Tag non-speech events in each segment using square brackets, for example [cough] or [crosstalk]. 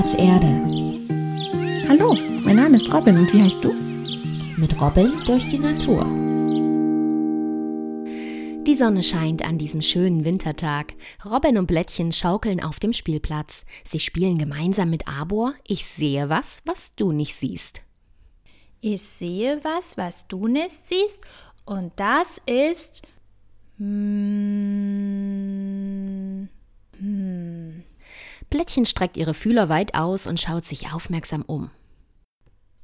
Spielplatz Erde. Hallo, mein Name ist Robin und wie heißt du? Mit Robin durch die Natur. Die Sonne scheint an diesem schönen Wintertag. Robin und Blättchen schaukeln auf dem Spielplatz. Sie spielen gemeinsam mit Arbor. Ich sehe was, was du nicht siehst. Ich sehe was, was du nicht siehst. Und das ist. Hm. Blättchen streckt ihre Fühler weit aus und schaut sich aufmerksam um.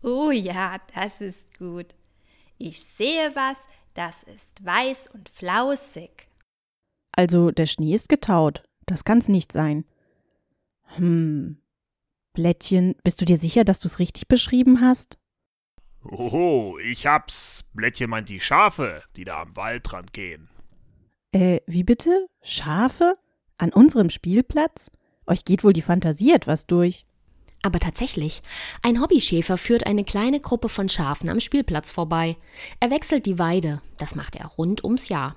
Oh ja, das ist gut. Ich sehe was, das ist weiß und flausig. Also der Schnee ist getaut. Das kann's nicht sein. Hm. Blättchen, bist du dir sicher, dass du's richtig beschrieben hast? Oho, ich hab's. Blättchen meint die Schafe, die da am Waldrand gehen. Äh, wie bitte? Schafe? An unserem Spielplatz? Euch geht wohl die Fantasie etwas durch. Aber tatsächlich, ein Hobbyschäfer führt eine kleine Gruppe von Schafen am Spielplatz vorbei. Er wechselt die Weide, das macht er rund ums Jahr.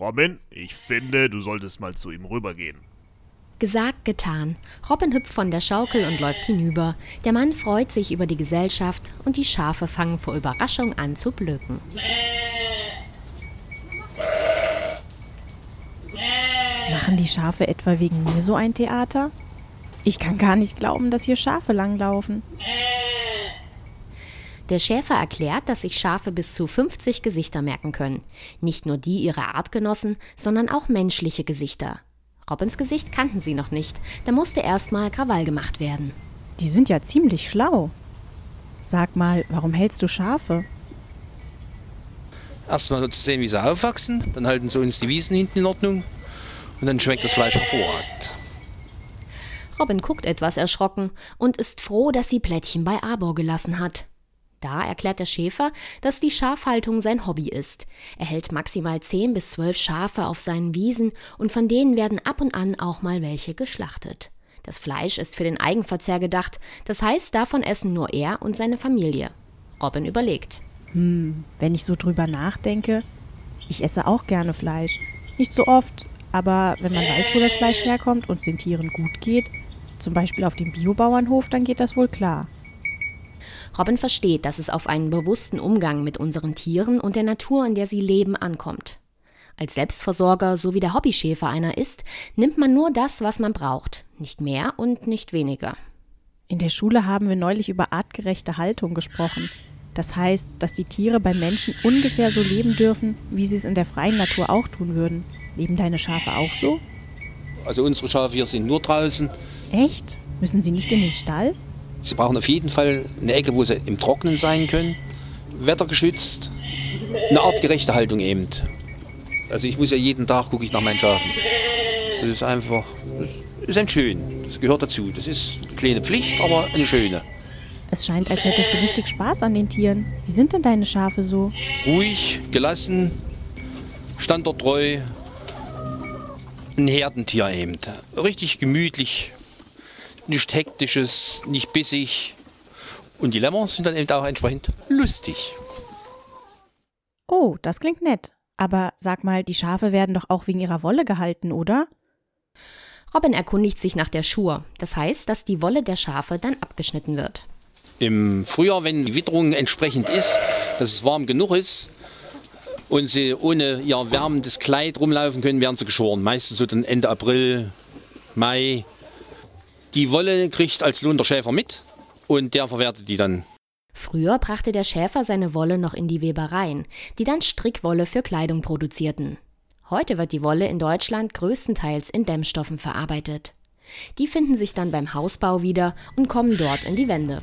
Robin, ich finde, du solltest mal zu ihm rübergehen. Gesagt, getan. Robin hüpft von der Schaukel und läuft hinüber. Der Mann freut sich über die Gesellschaft und die Schafe fangen vor Überraschung an zu blöken. Machen die Schafe etwa wegen mir so ein Theater? Ich kann gar nicht glauben, dass hier Schafe langlaufen. Der Schäfer erklärt, dass sich Schafe bis zu 50 Gesichter merken können. Nicht nur die ihrer Artgenossen, sondern auch menschliche Gesichter. Robins Gesicht kannten sie noch nicht. Da musste erstmal Krawall gemacht werden. Die sind ja ziemlich schlau. Sag mal, warum hältst du Schafe? Erstmal zu sehen, wie sie aufwachsen, dann halten sie uns die Wiesen hinten in Ordnung und dann schmeckt das Fleisch hervorragend. Robin guckt etwas erschrocken und ist froh, dass sie Plättchen bei Arbor gelassen hat. Da erklärt der Schäfer, dass die Schafhaltung sein Hobby ist. Er hält maximal 10 bis 12 Schafe auf seinen Wiesen und von denen werden ab und an auch mal welche geschlachtet. Das Fleisch ist für den Eigenverzehr gedacht, das heißt, davon essen nur er und seine Familie. Robin überlegt. Hm, wenn ich so drüber nachdenke, ich esse auch gerne Fleisch. Nicht so oft, aber wenn man weiß, wo das Fleisch herkommt und es den Tieren gut geht, zum Beispiel auf dem Biobauernhof, dann geht das wohl klar. Robin versteht, dass es auf einen bewussten Umgang mit unseren Tieren und der Natur, in der sie leben, ankommt. Als Selbstversorger, so wie der Hobbyschäfer einer ist, nimmt man nur das, was man braucht, nicht mehr und nicht weniger. In der Schule haben wir neulich über artgerechte Haltung gesprochen. Das heißt, dass die Tiere beim Menschen ungefähr so leben dürfen, wie sie es in der freien Natur auch tun würden. Leben deine Schafe auch so? Also unsere Schafe hier sind nur draußen. Echt? Müssen sie nicht in den Stall? Sie brauchen auf jeden Fall eine Ecke, wo sie im Trocknen sein können, wettergeschützt, eine artgerechte Haltung eben. Also ich muss ja jeden Tag gucke ich nach meinen Schafen. Das ist einfach, das ist ein schön. Das gehört dazu. Das ist eine kleine Pflicht, aber eine schöne. Es scheint, als hättest du richtig Spaß an den Tieren. Wie sind denn deine Schafe so? Ruhig, gelassen, standorttreu. Ein Herdentier eben. Richtig gemütlich. Nicht hektisches, nicht bissig. Und die Lämmer sind dann eben auch entsprechend lustig. Oh, das klingt nett. Aber sag mal, die Schafe werden doch auch wegen ihrer Wolle gehalten, oder? Robin erkundigt sich nach der Schur. Das heißt, dass die Wolle der Schafe dann abgeschnitten wird. Im Frühjahr, wenn die Witterung entsprechend ist, dass es warm genug ist und sie ohne ihr wärmendes Kleid rumlaufen können, werden sie geschoren. Meistens so dann Ende April, Mai. Die Wolle kriegt als Lohn der Schäfer mit und der verwertet die dann. Früher brachte der Schäfer seine Wolle noch in die Webereien, die dann Strickwolle für Kleidung produzierten. Heute wird die Wolle in Deutschland größtenteils in Dämmstoffen verarbeitet. Die finden sich dann beim Hausbau wieder und kommen dort in die Wände.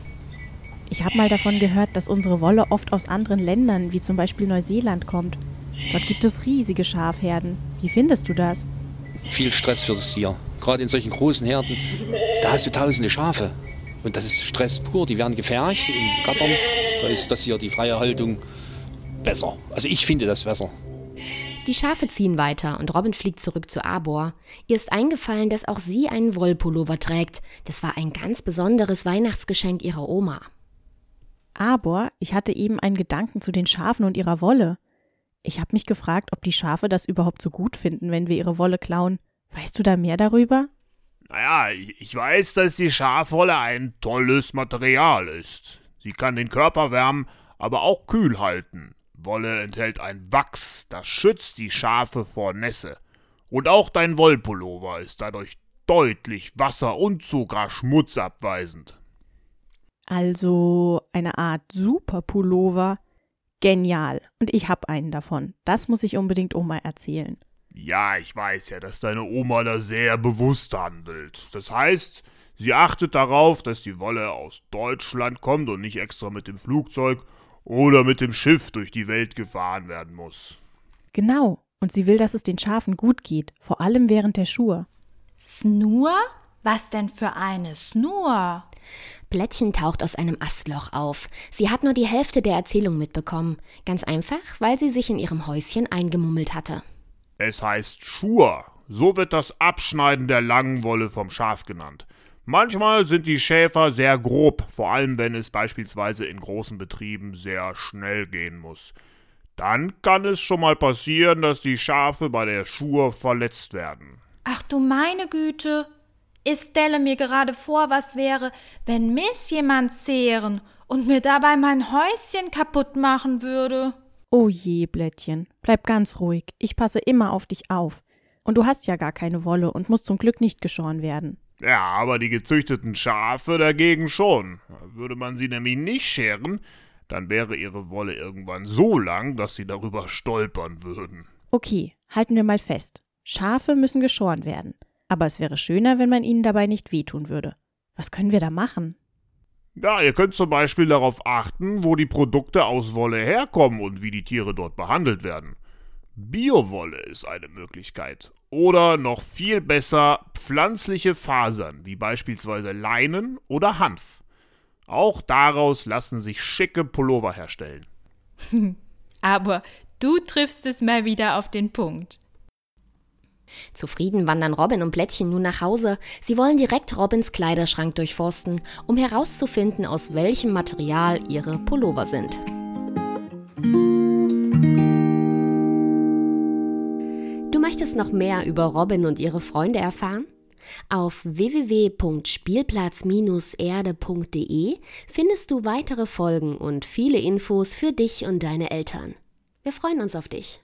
Ich habe mal davon gehört, dass unsere Wolle oft aus anderen Ländern, wie zum Beispiel Neuseeland, kommt. Dort gibt es riesige Schafherden. Wie findest du das? Viel Stress für das Tier. Gerade in solchen großen Herden, da hast du tausende Schafe. Und das ist Stress pur. Die werden gefercht in Gattern. Da ist das hier die freie Haltung besser. Also ich finde das besser. Die Schafe ziehen weiter und Robin fliegt zurück zu Arbor. Ihr ist eingefallen, dass auch sie einen Wollpullover trägt. Das war ein ganz besonderes Weihnachtsgeschenk ihrer Oma. Aber ich hatte eben einen Gedanken zu den Schafen und ihrer Wolle. Ich habe mich gefragt, ob die Schafe das überhaupt so gut finden, wenn wir ihre Wolle klauen. Weißt du da mehr darüber? Naja, ich weiß, dass die Schafwolle ein tolles Material ist. Sie kann den Körper wärmen, aber auch kühl halten. Wolle enthält ein Wachs, das schützt die Schafe vor Nässe. Und auch dein Wollpullover ist dadurch deutlich wasser- und sogar schmutzabweisend. Also eine Art Superpullover. Genial. Und ich hab einen davon. Das muss ich unbedingt Oma erzählen. Ja, ich weiß ja, dass deine Oma da sehr bewusst handelt. Das heißt, sie achtet darauf, dass die Wolle aus Deutschland kommt und nicht extra mit dem Flugzeug oder mit dem Schiff durch die Welt gefahren werden muss. Genau. Und sie will, dass es den Schafen gut geht, vor allem während der Schur. Snur? Was denn für eine Snur? Blättchen taucht aus einem Astloch auf. Sie hat nur die Hälfte der Erzählung mitbekommen. Ganz einfach, weil sie sich in ihrem Häuschen eingemummelt hatte. Es heißt Schur. So wird das Abschneiden der langen Wolle vom Schaf genannt. Manchmal sind die Schäfer sehr grob, vor allem wenn es beispielsweise in großen Betrieben sehr schnell gehen muss. Dann kann es schon mal passieren, dass die Schafe bei der Schur verletzt werden. Ach du meine Güte. Ich stelle mir gerade vor, was wäre, wenn mich jemand zehren und mir dabei mein Häuschen kaputt machen würde. Oh je, Blättchen. Bleib ganz ruhig. Ich passe immer auf dich auf. Und du hast ja gar keine Wolle und musst zum Glück nicht geschoren werden. Ja, aber die gezüchteten Schafe dagegen schon. Würde man sie nämlich nicht scheren, dann wäre ihre Wolle irgendwann so lang, dass sie darüber stolpern würden. Okay, halten wir mal fest. Schafe müssen geschoren werden. Aber es wäre schöner, wenn man ihnen dabei nicht wehtun würde. Was können wir da machen? Ja, ihr könnt zum Beispiel darauf achten, wo die Produkte aus Wolle herkommen und wie die Tiere dort behandelt werden. Biowolle ist eine Möglichkeit. Oder noch viel besser pflanzliche Fasern, wie beispielsweise Leinen oder Hanf. Auch daraus lassen sich schicke Pullover herstellen. [laughs] Aber du triffst es mal wieder auf den Punkt. Zufrieden wandern Robin und Blättchen nun nach Hause. Sie wollen direkt Robins Kleiderschrank durchforsten, um herauszufinden, aus welchem Material ihre Pullover sind. Du möchtest noch mehr über Robin und ihre Freunde erfahren? Auf www.spielplatz-erde.de findest du weitere Folgen und viele Infos für dich und deine Eltern. Wir freuen uns auf dich.